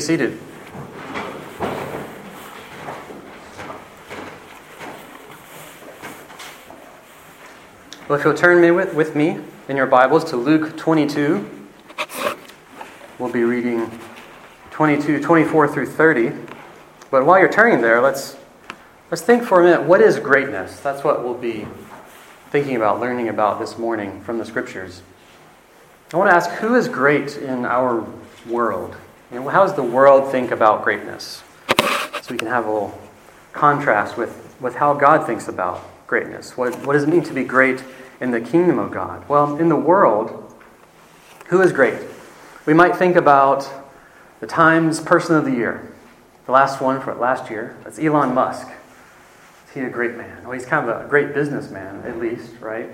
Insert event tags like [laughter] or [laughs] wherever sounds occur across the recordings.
be seated. Well, if you'll turn me with, with me in your Bibles to Luke 22, we'll be reading 22, 24 through 30. But while you're turning there, let's, let's think for a minute what is greatness? That's what we'll be thinking about, learning about this morning from the scriptures. I want to ask who is great in our world? You know, how does the world think about greatness? So we can have a little contrast with, with how God thinks about greatness. What, what does it mean to be great in the kingdom of God? Well, in the world, who is great? We might think about the Times Person of the Year. The last one for last year, that's Elon Musk. Is he a great man? Well, he's kind of a great businessman, at least, right?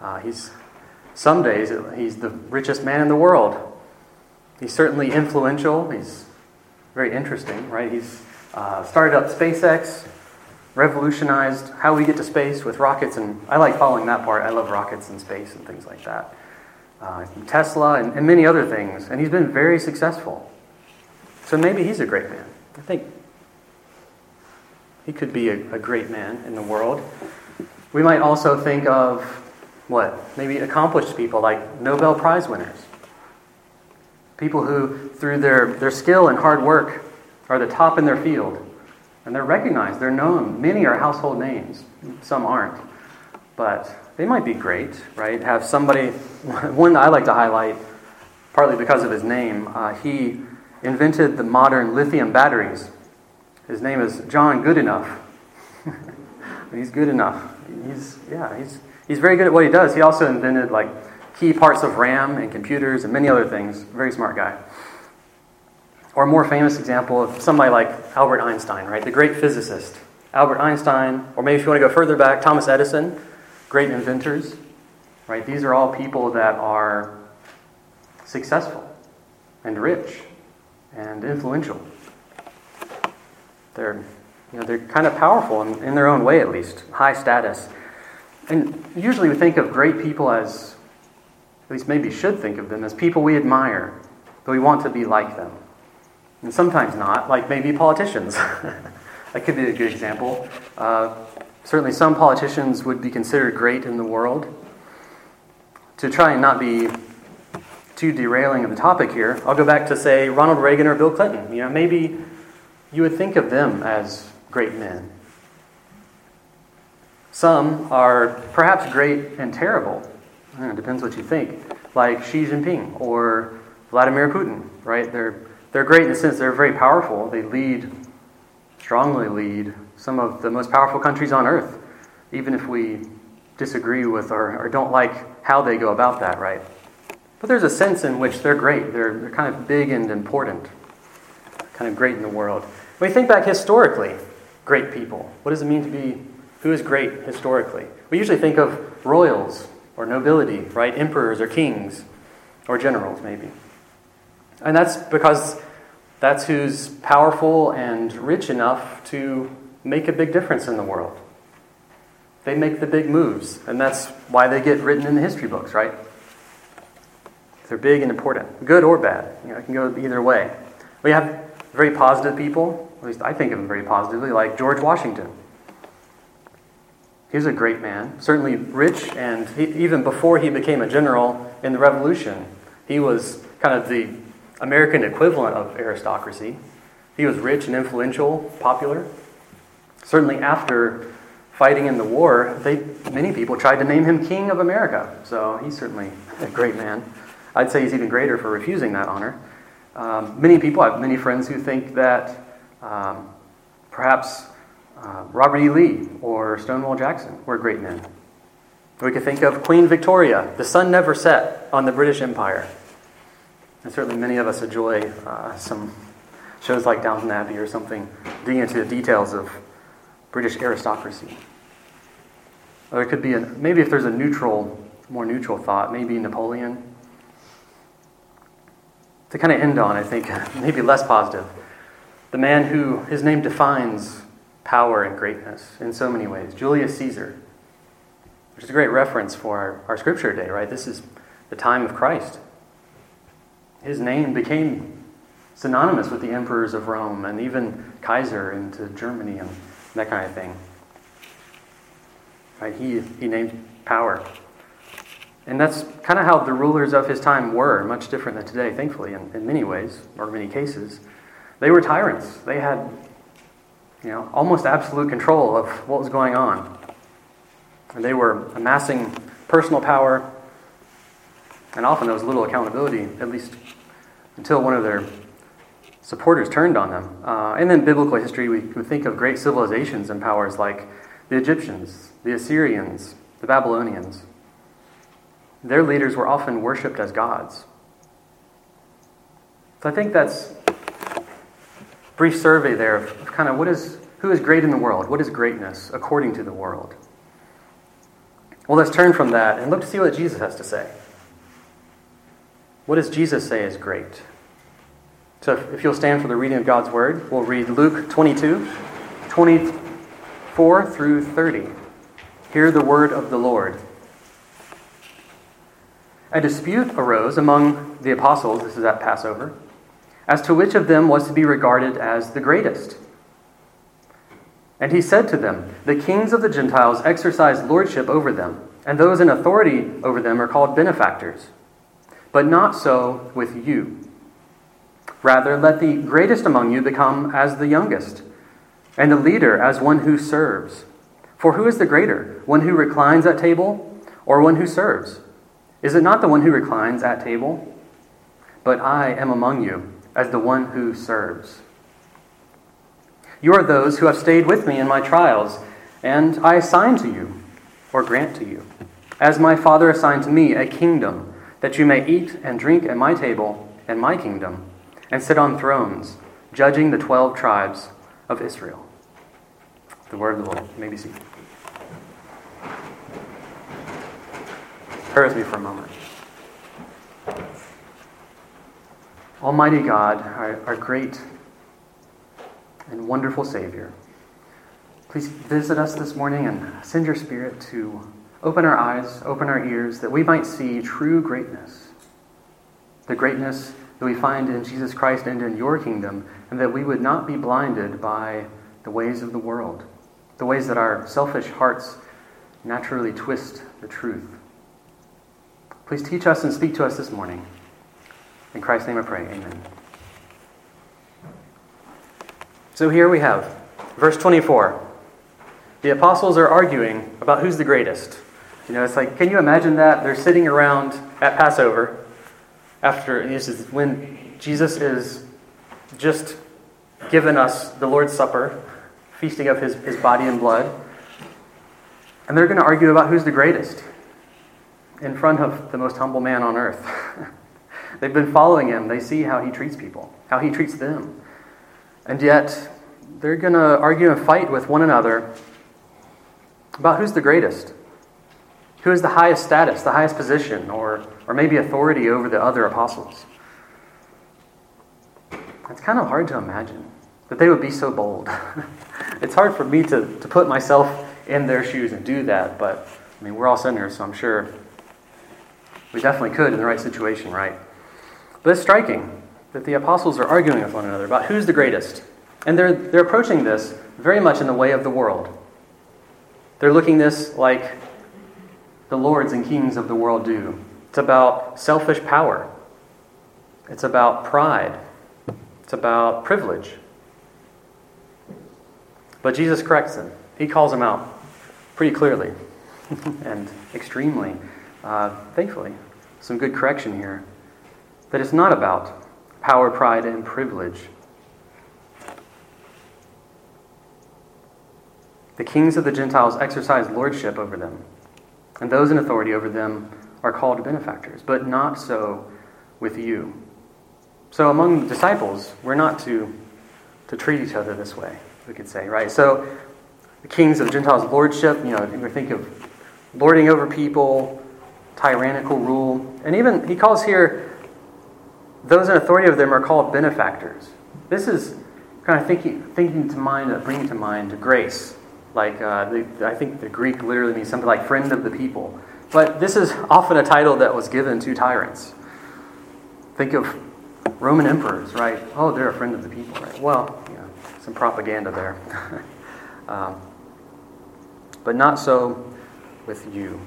Uh, he's some days he's the richest man in the world. He's certainly influential. He's very interesting, right? He's uh, started up SpaceX, revolutionized how we get to space with rockets, and I like following that part. I love rockets and space and things like that. Uh, Tesla and, and many other things, and he's been very successful. So maybe he's a great man. I think he could be a, a great man in the world. We might also think of what? Maybe accomplished people like Nobel Prize winners. People who, through their, their skill and hard work, are the top in their field. And they're recognized, they're known. Many are household names, some aren't. But they might be great, right? Have somebody, [laughs] one I like to highlight, partly because of his name, uh, he invented the modern lithium batteries. His name is John Goodenough. [laughs] he's good enough. He's, yeah, he's, he's very good at what he does. He also invented, like, key parts of RAM and computers and many other things. Very smart guy. Or a more famous example of somebody like Albert Einstein, right? The great physicist. Albert Einstein, or maybe if you want to go further back, Thomas Edison, great inventors, right? These are all people that are successful and rich and influential. They're, you know, they're kind of powerful in, in their own way, at least, high status. And usually we think of great people as at least maybe should think of them as people we admire, but we want to be like them. And sometimes not, like maybe politicians. [laughs] that could be a good example. Uh, certainly, some politicians would be considered great in the world. To try and not be too derailing of the topic here, I'll go back to say Ronald Reagan or Bill Clinton. You know, maybe you would think of them as great men. Some are perhaps great and terrible. It depends what you think. Like Xi Jinping or Vladimir Putin, right? They're, they're great in the sense they're very powerful. They lead, strongly lead, some of the most powerful countries on earth, even if we disagree with or, or don't like how they go about that, right? But there's a sense in which they're great. They're, they're kind of big and important, kind of great in the world. When we think back historically, great people, what does it mean to be, who is great historically? We usually think of royals, or nobility, right? Emperors or kings or generals, maybe. And that's because that's who's powerful and rich enough to make a big difference in the world. They make the big moves, and that's why they get written in the history books, right? They're big and important, good or bad. You know, it can go either way. We have very positive people, at least I think of them very positively, like George Washington. He was a great man, certainly rich, and he, even before he became a general in the Revolution, he was kind of the American equivalent of aristocracy. He was rich and influential, popular. Certainly after fighting in the war, they, many people tried to name him King of America. So he's certainly a great man. I'd say he's even greater for refusing that honor. Um, many people, I have many friends who think that um, perhaps uh, Robert E. Lee or Stonewall Jackson were great men. We could think of Queen Victoria. The sun never set on the British Empire. And certainly many of us enjoy uh, some shows like Downton Abbey or something, digging into the details of British aristocracy. Or it could be, maybe if there's a neutral, more neutral thought, maybe Napoleon. To kind of end on, I think, [laughs] maybe less positive. The man who, his name defines power and greatness in so many ways. Julius Caesar, which is a great reference for our, our scripture today, right? This is the time of Christ. His name became synonymous with the emperors of Rome and even Kaiser into Germany and that kind of thing. Right? He, he named power. And that's kind of how the rulers of his time were, much different than today, thankfully, in, in many ways, or many cases. They were tyrants. They had, you know, almost absolute control of what was going on. And they were amassing personal power, and often there was little accountability, at least until one of their supporters turned on them. Uh, and then biblical history, we would think of great civilizations and powers like the Egyptians, the Assyrians, the Babylonians. Their leaders were often worshipped as gods. So I think that's brief survey there of, of kind of what is who is great in the world? What is greatness according to the world? Well, let's turn from that and look to see what Jesus has to say. What does Jesus say is great? So if you'll stand for the reading of God's word, we'll read Luke 22, 24 through 30. Hear the word of the Lord. A dispute arose among the apostles, this is at Passover, as to which of them was to be regarded as the greatest. And he said to them, The kings of the Gentiles exercise lordship over them, and those in authority over them are called benefactors. But not so with you. Rather, let the greatest among you become as the youngest, and the leader as one who serves. For who is the greater, one who reclines at table, or one who serves? Is it not the one who reclines at table? But I am among you as the one who serves. You are those who have stayed with me in my trials, and I assign to you, or grant to you, as my Father assigned to me, a kingdom, that you may eat and drink at my table in my kingdom, and sit on thrones, judging the twelve tribes of Israel. The word of the Lord. You may be seated. Pray with me for a moment. Almighty God, our, our great and wonderful Savior, please visit us this morning and send your Spirit to open our eyes, open our ears, that we might see true greatness. The greatness that we find in Jesus Christ and in your kingdom, and that we would not be blinded by the ways of the world, the ways that our selfish hearts naturally twist the truth. Please teach us and speak to us this morning. In Christ's name I pray. Amen. So here we have verse 24. The apostles are arguing about who's the greatest. You know, it's like, can you imagine that? They're sitting around at Passover after this is when Jesus is just given us the Lord's Supper, feasting of his, his body and blood. And they're going to argue about who's the greatest in front of the most humble man on earth. [laughs] They've been following him. They see how he treats people, how he treats them. And yet, they're going to argue and fight with one another about who's the greatest, who has the highest status, the highest position, or, or maybe authority over the other apostles. It's kind of hard to imagine that they would be so bold. [laughs] it's hard for me to, to put myself in their shoes and do that, but I mean, we're all sinners, so I'm sure we definitely could in the right situation, right? But it's striking that the apostles are arguing with one another about who's the greatest. And they're, they're approaching this very much in the way of the world. They're looking this like the lords and kings of the world do. It's about selfish power. It's about pride. It's about privilege. But Jesus corrects them. He calls them out pretty clearly [laughs] and extremely uh, thankfully, some good correction here. That it's not about power, pride, and privilege. The kings of the Gentiles exercise lordship over them, and those in authority over them are called benefactors, but not so with you. So among the disciples, we're not to, to treat each other this way, we could say, right? So the kings of the Gentiles' lordship, you know, we think of lording over people, tyrannical rule. And even, he calls here, those in authority of them are called benefactors. This is kind of thinking, thinking to mind, uh, bringing to mind grace. Like, uh, the, I think the Greek literally means something like friend of the people. But this is often a title that was given to tyrants. Think of Roman emperors, right? Oh, they're a friend of the people, right? Well, you know, some propaganda there. [laughs] um, but not so with you.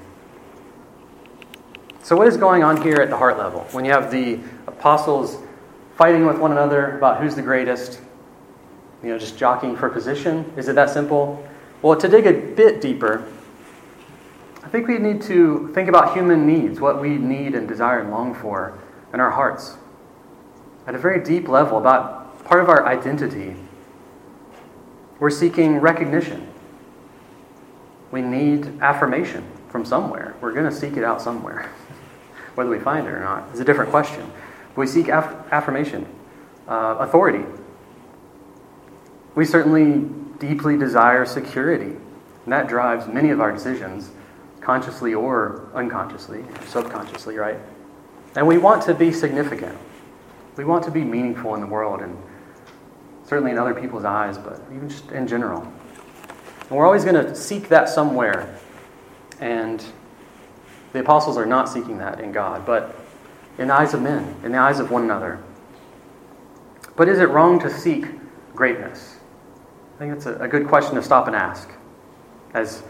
So, what is going on here at the heart level? When you have the apostles fighting with one another about who's the greatest, you know, just jockeying for position, is it that simple? Well, to dig a bit deeper, I think we need to think about human needs, what we need and desire and long for in our hearts. At a very deep level, about part of our identity, we're seeking recognition. We need affirmation from somewhere. We're going to seek it out somewhere. [laughs] Whether we find it or not is a different question. But we seek aff- affirmation, uh, authority. We certainly deeply desire security, and that drives many of our decisions, consciously or unconsciously, subconsciously, right? And we want to be significant. We want to be meaningful in the world, and certainly in other people's eyes, but even just in general. And we're always going to seek that somewhere. And the apostles are not seeking that in God, but in the eyes of men, in the eyes of one another. But is it wrong to seek greatness? I think that's a, good question to stop and ask as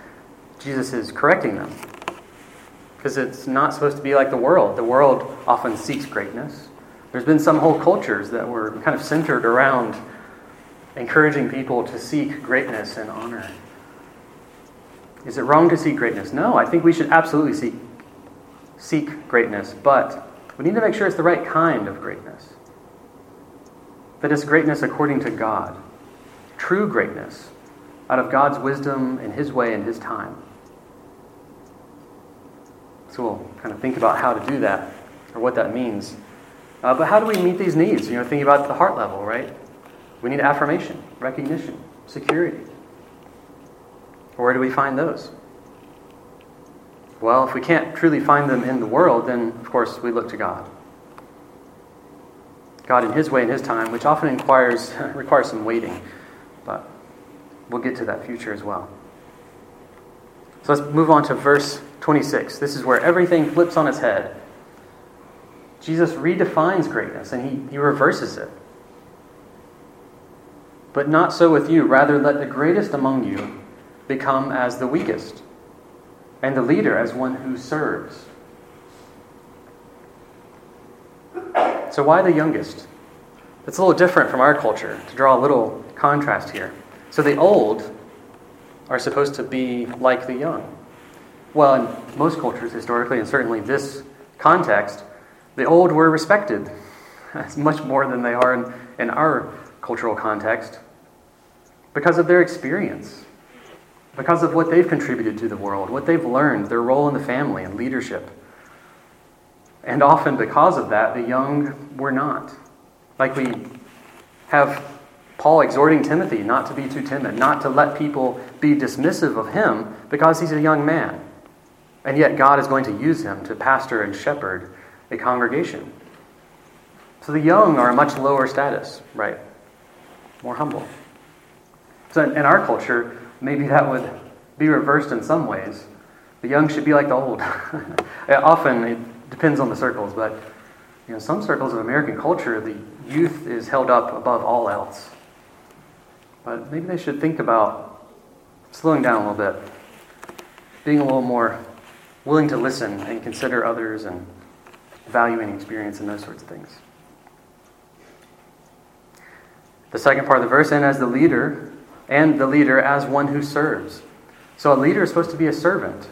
Jesus is correcting them. Because it's not supposed to be like the world. The world often seeks greatness. There's been some whole cultures that were kind of centered around encouraging people to seek greatness and honor. Is it wrong to seek greatness? No, I think we should absolutely seek, seek greatness, but we need to make sure it's the right kind of greatness. That it's greatness according to God, true greatness, out of God's wisdom and His way and His time. So we'll kind of think about how to do that or what that means. Uh, but how do we meet these needs? You know, thinking about the heart level, right? We need affirmation, recognition, security. Where do we find those? Well, if we can't truly find them in the world, then of course we look to God. God in His way and His time, which often requires, [laughs] requires some waiting, but we'll get to that future as well. So let's move on to verse 26. This is where everything flips on its head. Jesus redefines greatness and he, he reverses it. But not so with you. Rather, let the greatest among you become as the weakest, and the leader as one who serves. So, why the youngest? It's a little different from our culture, to draw a little contrast here. So, the old are supposed to be like the young. Well, in most cultures, historically, and certainly this context, the old were respected. [laughs] That's much more than they are in, in our cultural context because of their experience, because of what they've contributed to the world, what they've learned, their role in the family and leadership. And often, because of that, the young were not. Like we have Paul exhorting Timothy not to be too timid, not to let people be dismissive of him because he's a young man. And yet, God is going to use him to pastor and shepherd a congregation. So the young are a much lower status, right? More humble. So in, our culture, maybe that would be reversed in some ways. The young should be like the old. [laughs] Often it depends on the circles, but you know, some circles of American culture, the youth is held up above all else. But maybe they should think about slowing down a little bit, being a little more willing to listen and consider others and valuing experience and those sorts of things. The second part of the verse, and as the leader, and the leader as one who serves. So a leader is supposed to be a servant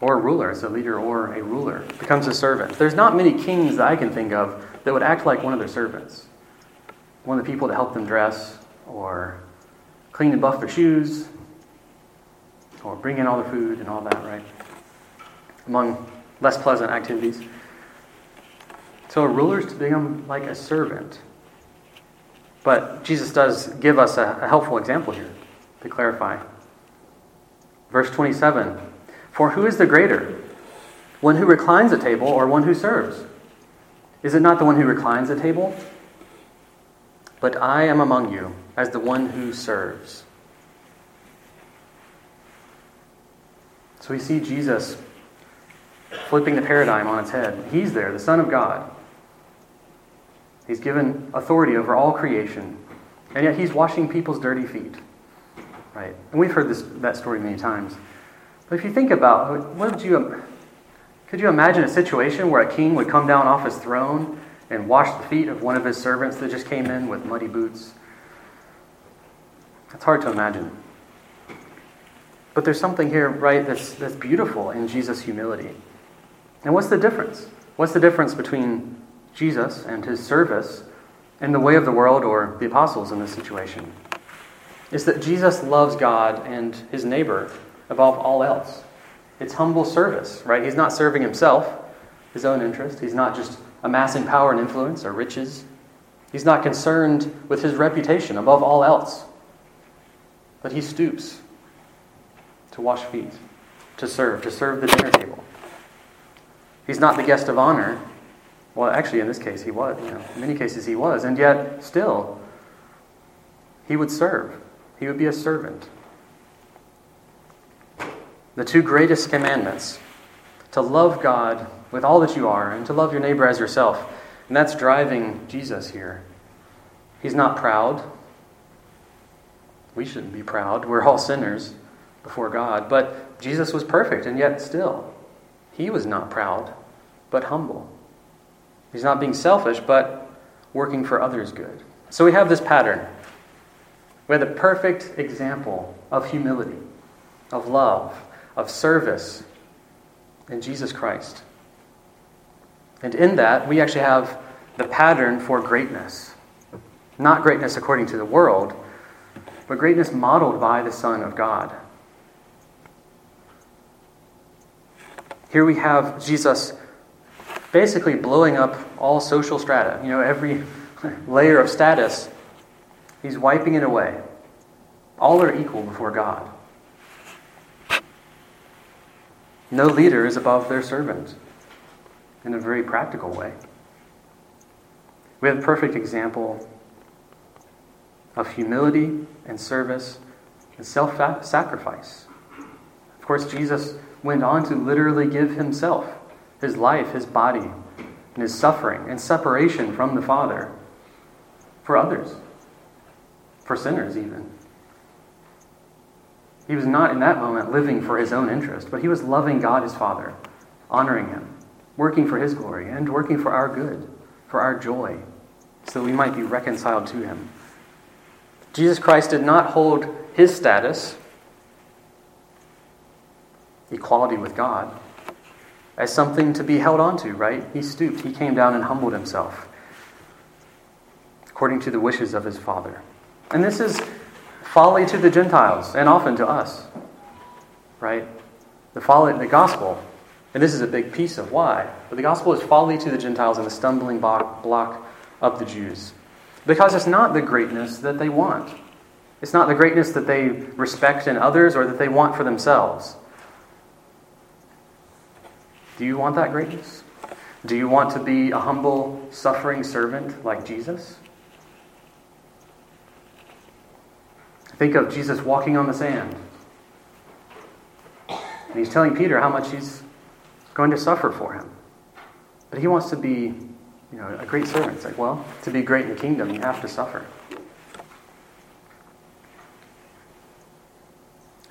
or a ruler. It's a leader or a ruler becomes a servant. There's not many kings that I can think of that would act like one of their servants. One of the people to help them dress or clean and buff their shoes or bring in all the food and all that, right? Among less pleasant activities. So a ruler is to become like a servant. But Jesus does give us a, a helpful example here to clarify. Verse 27 For who is the greater? One who reclines at table or one who serves? Is it not the one who reclines at table? But I am among you as the one who serves. So we see Jesus flipping the paradigm on its head. He's there, the Son of God. He's given authority over all creation, and yet he's washing people's dirty feet. Right? And we've heard this, that story many times. But if you think about what would you could you imagine a situation where a king would come down off his throne and wash the feet of one of his servants that just came in with muddy boots? It's hard to imagine. But there's something here, right, that's, that's beautiful in Jesus' humility. And what's the difference? What's the difference between Jesus and his service and the way of the world or the apostles in this situation? Is that Jesus loves God and his neighbor above all else. It's humble service, right? He's not serving himself, his own interest. He's not just amassing power and influence or riches. He's not concerned with his reputation above all else. But he stoops to wash feet, to serve, to serve the dinner table. He's not the guest of honor. Well, actually, in this case, he was. You know, in many cases, he was. And yet, still, he would serve. He would be a servant. The two greatest commandments to love God with all that you are and to love your neighbor as yourself. And that's driving Jesus here. He's not proud. We shouldn't be proud. We're all sinners before God. But Jesus was perfect, and yet still, he was not proud, but humble. He's not being selfish, but working for others' good. So we have this pattern. We have the perfect example of humility, of love, of service in Jesus Christ. And in that, we actually have the pattern for greatness. Not greatness according to the world, but greatness modeled by the Son of God. Here we have Jesus basically blowing up all social strata. You know, every layer of status, he's wiping it away. All are equal before God. No leader is above their servant in a very practical way. We have a perfect example of humility and service and self sacrifice. Of course, Jesus went on to literally give himself, his life, his body, and his suffering and separation from the Father for others, for sinners even. He was not in that moment living for his own interest, but he was loving God his Father, honoring him, working for his glory, and working for our good, for our joy, so that we might be reconciled to him. Jesus Christ did not hold his status equality with God as something to be held onto, right? He stooped, he came down and humbled himself according to the wishes of his Father. And this is folly to the Gentiles and often to us, right? The folly, the gospel, and this is a big piece of why, but the gospel is folly to the Gentiles and the stumbling block of the Jews. Because it's not the greatness that they want. It's not the greatness that they respect in others or that they want for themselves. Do you want that greatness? Do you want to be a humble, suffering servant like Jesus? Think of Jesus walking on the sand. And he's telling Peter how much he's going to suffer for him. But he wants to be, you know, a great servant. It's like, well, to be great in the kingdom, you have to suffer.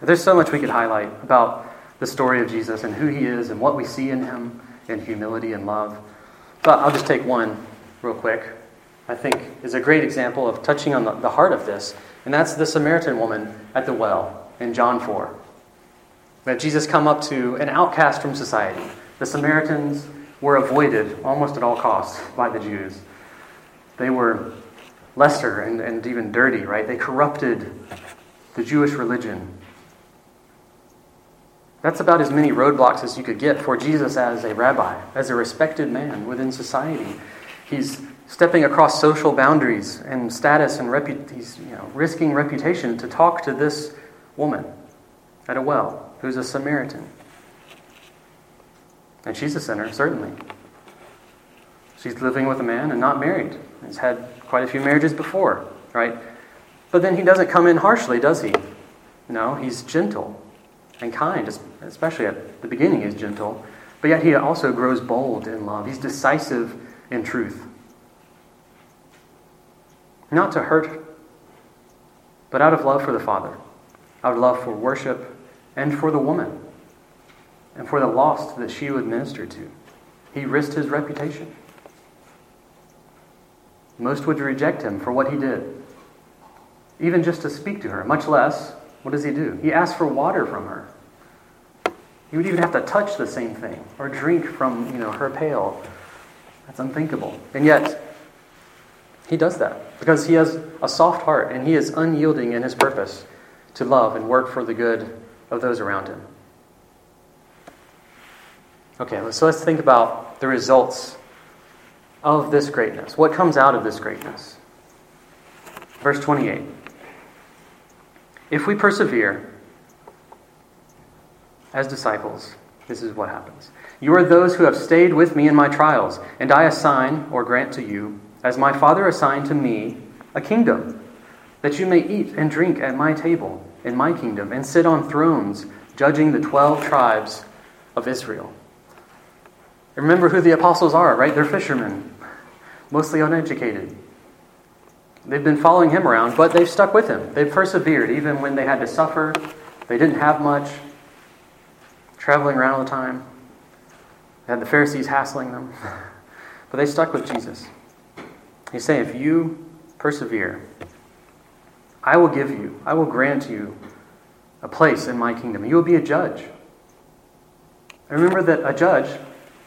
There's so much we could highlight about the story of Jesus and who he is and what we see in him in humility and love. But I'll just take one real quick. I think is a great example of touching on the, heart of this, and that's the Samaritan woman at the well in John 4. That Jesus come up to an outcast from society. The Samaritans were avoided almost at all costs by the Jews. They were lesser and, and even dirty, right? They corrupted the Jewish religion. That's about as many roadblocks as you could get for Jesus as a rabbi, as a respected man within society. He's stepping across social boundaries and status and repu- he's you know, risking reputation to talk to this woman at a well who's a Samaritan. And she's a sinner, certainly. She's living with a man and not married. He's had quite a few marriages before, right? But then he doesn't come in harshly, does he? No, he's gentle and kind, especially at the beginning, he's gentle. But yet he also grows bold in love. He's decisive in truth. Not to hurt, but out of love for the Father, out of love for worship, and for the woman, and for the lost that she would minister to. He risked his reputation. Most would reject him for what he did, even just to speak to her, much less, what does he do? He asks for water from her. He would even have to touch the same thing or drink from you know, her pail. That's unthinkable. And yet, he does that because he has a soft heart and he is unyielding in his purpose to love and work for the good of those around him. Okay, so let's think about the results of this greatness. What comes out of this greatness? Verse 28. If we persevere as disciples, this is what happens. You are those who have stayed with me in my trials, and I assign or grant to you, as my Father assigned to me, a kingdom, that you may eat and drink at my table in my kingdom, and sit on thrones, judging the twelve tribes of Israel. Remember who the apostles are, right? They're fishermen, mostly uneducated. They've been following him around, but they've stuck with him. They've persevered even when they had to suffer. They didn't have much, traveling around all the time. They had the Pharisees hassling them. [laughs] But they stuck with Jesus. He's saying, if you persevere, I will give you, I will grant you a place in my kingdom. You will be a judge. And remember that a judge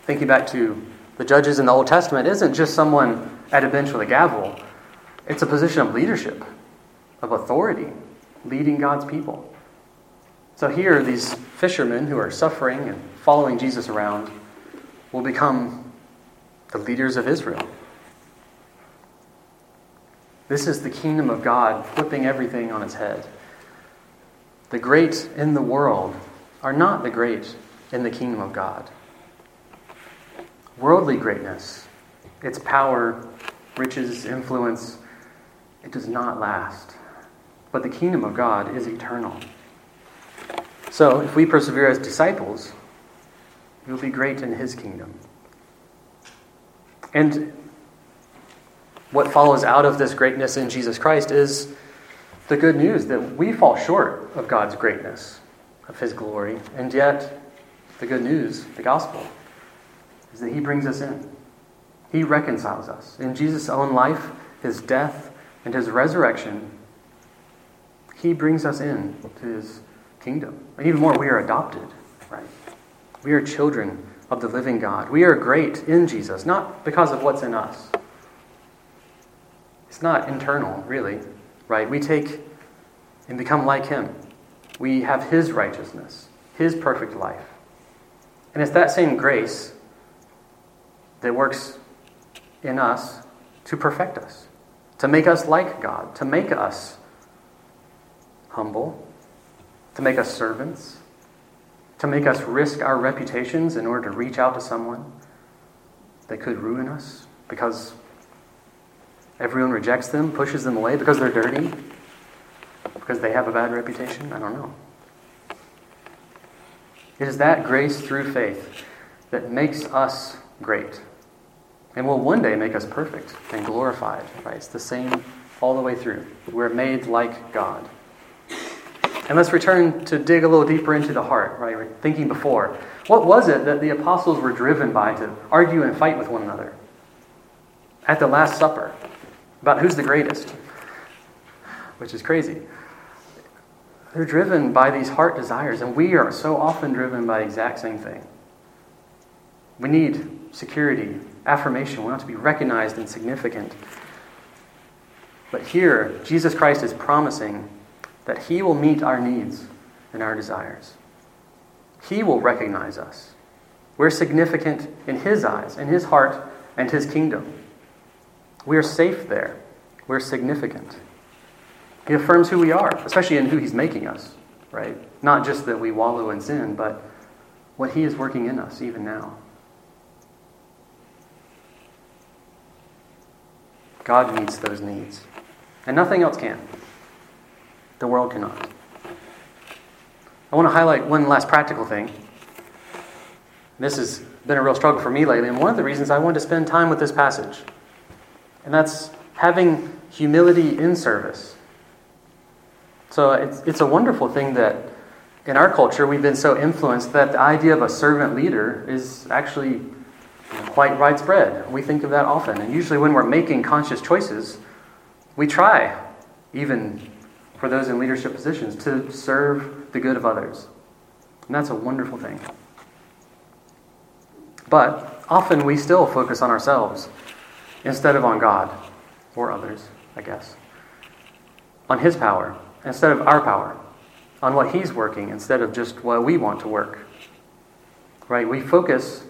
thinking back to the judges in the Old Testament, isn't just someone at a bench with a gavel. It's a position of leadership, of authority, leading God's people. So here, these fishermen who are suffering and following Jesus around will become the leaders of Israel. This is the kingdom of God flipping everything on its head. The great in the world are not the great in the kingdom of God. Worldly greatness, its power, riches, influence, it does not last. But the kingdom of God is eternal. So, if we persevere as disciples, we will be great in his kingdom. And what follows out of this greatness in Jesus Christ is the good news that we fall short of God's greatness, of his glory, and yet the good news, the gospel, is that He brings us in. He reconciles us. In Jesus' own life, His death, and His resurrection, He brings us in to His kingdom. And even more, we are adopted, right? We are children of the living God. We are great in Jesus, not because of what's in us. It's not internal, really, right? We take and become like Him. We have His righteousness, His perfect life. And it's that same grace that works in us to perfect us, to make us like God, to make us humble, to make us servants, to make us risk our reputations in order to reach out to someone that could ruin us because everyone rejects them, pushes them away because they're dirty, because they have a bad reputation. I don't know. It is that grace through faith that makes us great and will one day make us perfect and glorified. Right? It's the same all the way through. We're made like God. And let's return to dig a little deeper into the heart, right? We're thinking before. What was it that the apostles were driven by to argue and fight with one another at the Last Supper about who's the greatest? Which is crazy. They're driven by these heart desires, and we are so often driven by the exact same thing. We need security, affirmation. We want to be recognized and significant. But here, Jesus Christ is promising that He will meet our needs and our desires. He will recognize us. We're significant in His eyes, in His heart, and His kingdom. We are safe there. We're significant. He affirms who we are, especially in who He's making us, right? Not just that we wallow in sin, but what He is working in us even now. God meets those needs. And nothing else can. The world cannot. I want to highlight one last practical thing. This has been a real struggle for me lately, and one of the reasons I wanted to spend time with this passage. And that's having humility in service. So it's, it's a wonderful thing that in our culture we've been so influenced that the idea of a servant leader is actually quite widespread. We think of that often. And usually when we're making conscious choices, we try, even for those in leadership positions, to serve the good of others. And that's a wonderful thing. But often we still focus on ourselves instead of on God or others, I guess. On His power instead of our power. On what He's working instead of just what we want to work. Right? We focus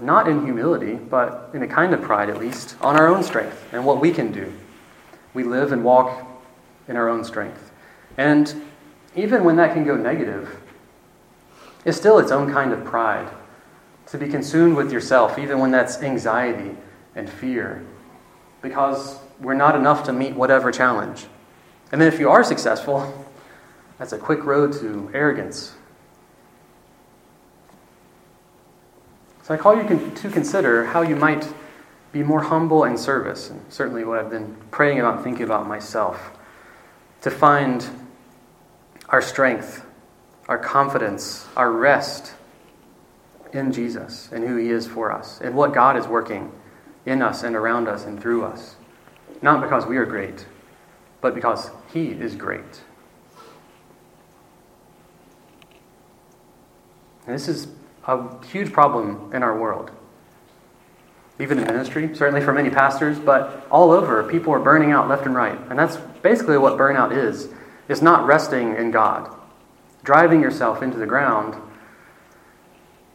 not in humility, but in a kind of pride at least, on our own strength and what we can do. We live and walk in our own strength. And even when that can go negative, it's still its own kind of pride to be consumed with yourself, even when that's anxiety and fear, because we're not enough to meet whatever challenge. And then if you are successful, that's a quick road to arrogance. So I call you to consider how you might be more humble in service, and certainly what I've been praying about and thinking about myself, to find our strength, our confidence, our rest in Jesus and who He is for us, and what God is working in us and around us and through us. Not because we are great, but because He is great. And this is a huge problem in our world. Even in ministry, certainly for many pastors, but all over, people are burning out left and right. And that's basically what burnout is. It's not resting in God, driving yourself into the ground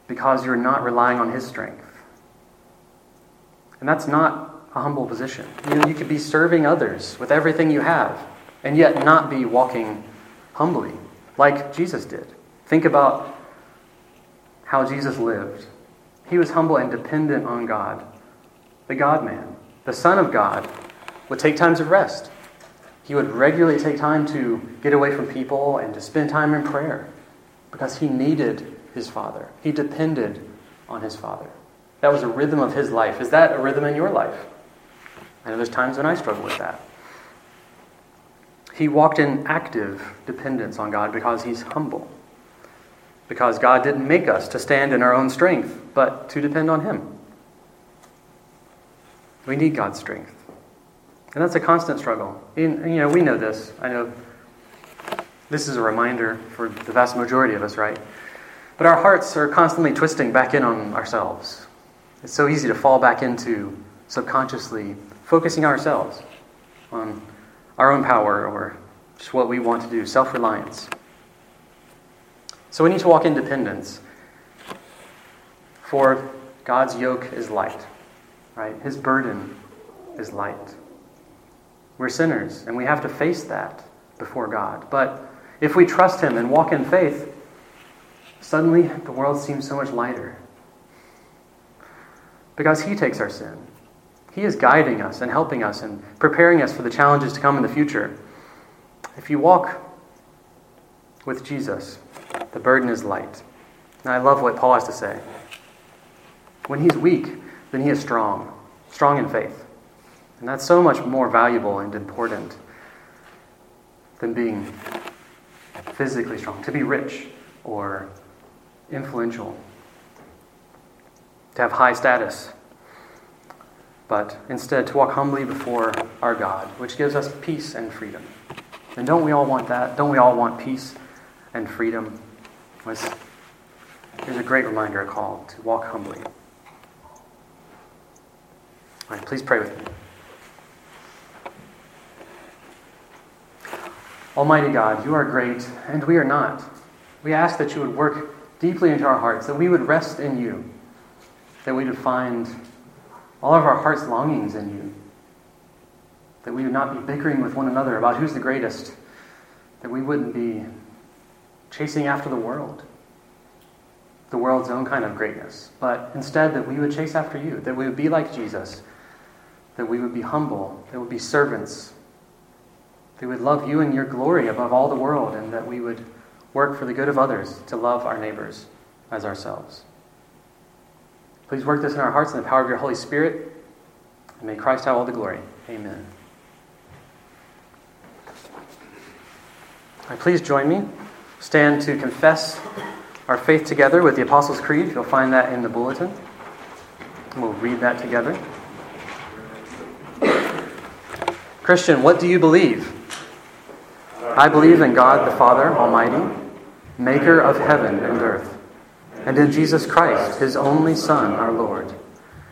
because you're not relying on His strength. And that's not a humble position. You know, you could be serving others with everything you have and yet not be walking humbly like Jesus did. Think about how Jesus lived. He was humble and dependent on God. The God man, the Son of God, would take times of rest. He would regularly take time to get away from people and to spend time in prayer because he needed his Father. He depended on his Father. That was a rhythm of his life. Is that a rhythm in your life? I know there's times when I struggle with that. He walked in active dependence on God because he's humble. Because God didn't make us to stand in our own strength, but to depend on him. We need God's strength. And that's a constant struggle. You know, we know this. I know this is a reminder for the vast majority of us, right? But our hearts are constantly twisting back in on ourselves. It's so easy to fall back into subconsciously focusing ourselves, on our own power or just what we want to do, self reliance. So we need to walk in dependence. For God's yoke is light, right? His burden is light. We're sinners, and we have to face that before God. But if we trust Him and walk in faith, suddenly the world seems so much lighter. Because He takes our sin. He is guiding us and helping us and preparing us for the challenges to come in the future. If you walk with Jesus, the burden is light. And I love what Paul has to say. When he's weak, then he is strong, strong in faith. And that's so much more valuable and important than being physically strong, to be rich or influential, to have high status, but instead to walk humbly before our God, which gives us peace and freedom. And don't we all want that? Don't we all want peace and freedom? Was. Here's a great reminder, a call to walk humbly. All right, please pray with me. Almighty God, you are great, and we are not. We ask that you would work deeply into our hearts, that we would rest in you, that we would find all of our heart's longings in you, that we would not be bickering with one another about who's the greatest, that we wouldn't be chasing after the world, the world's own kind of greatness, but instead that we would chase after you, that we would be like Jesus, that we would be humble, that we would be servants, that we would love you and your glory above all the world, and that we would work for the good of others to love our neighbors. as ourselves. Please work this in our hearts in the power of your Holy Spirit, and may Christ have all the glory. Amen. Right, please join me. Stand to confess our faith together with the Apostles' Creed. You'll find that in the bulletin. We'll read that together. Christian, what do you believe? I believe in God the Father Almighty, maker of heaven and earth, and in Jesus Christ, his only Son, our Lord,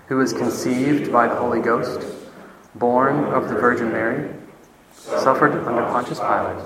who was conceived by the Holy Ghost, born of the Virgin Mary, suffered under Pontius Pilate,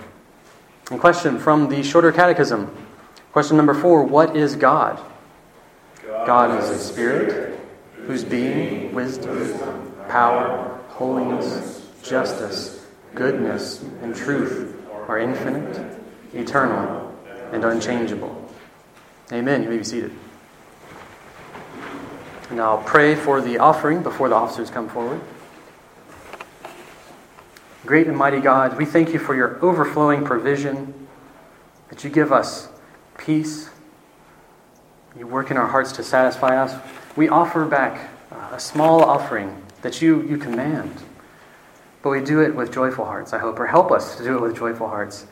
And question from the Shorter Catechism. Question number four What is God? God is a spirit whose being, wisdom, power, holiness, justice, goodness, and truth are infinite, eternal, and unchangeable. Amen. You may be seated. And I'll pray for the offering before the officers come forward. Great and mighty God, we thank you for your overflowing provision, that you give us peace. You work in our hearts to satisfy us. We offer back uh, a small offering that you, you command. But we do it with joyful hearts, I hope, or help us to do it with joyful hearts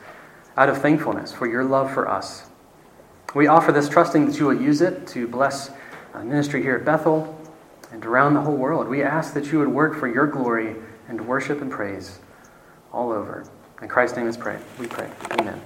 out of thankfulness for your love for us. We offer this trusting that you will use it to bless uh, ministry here at Bethel and around the whole world. We ask that you would work for your glory and worship and praise all over. In Christ's name is pray. We pray. Amen.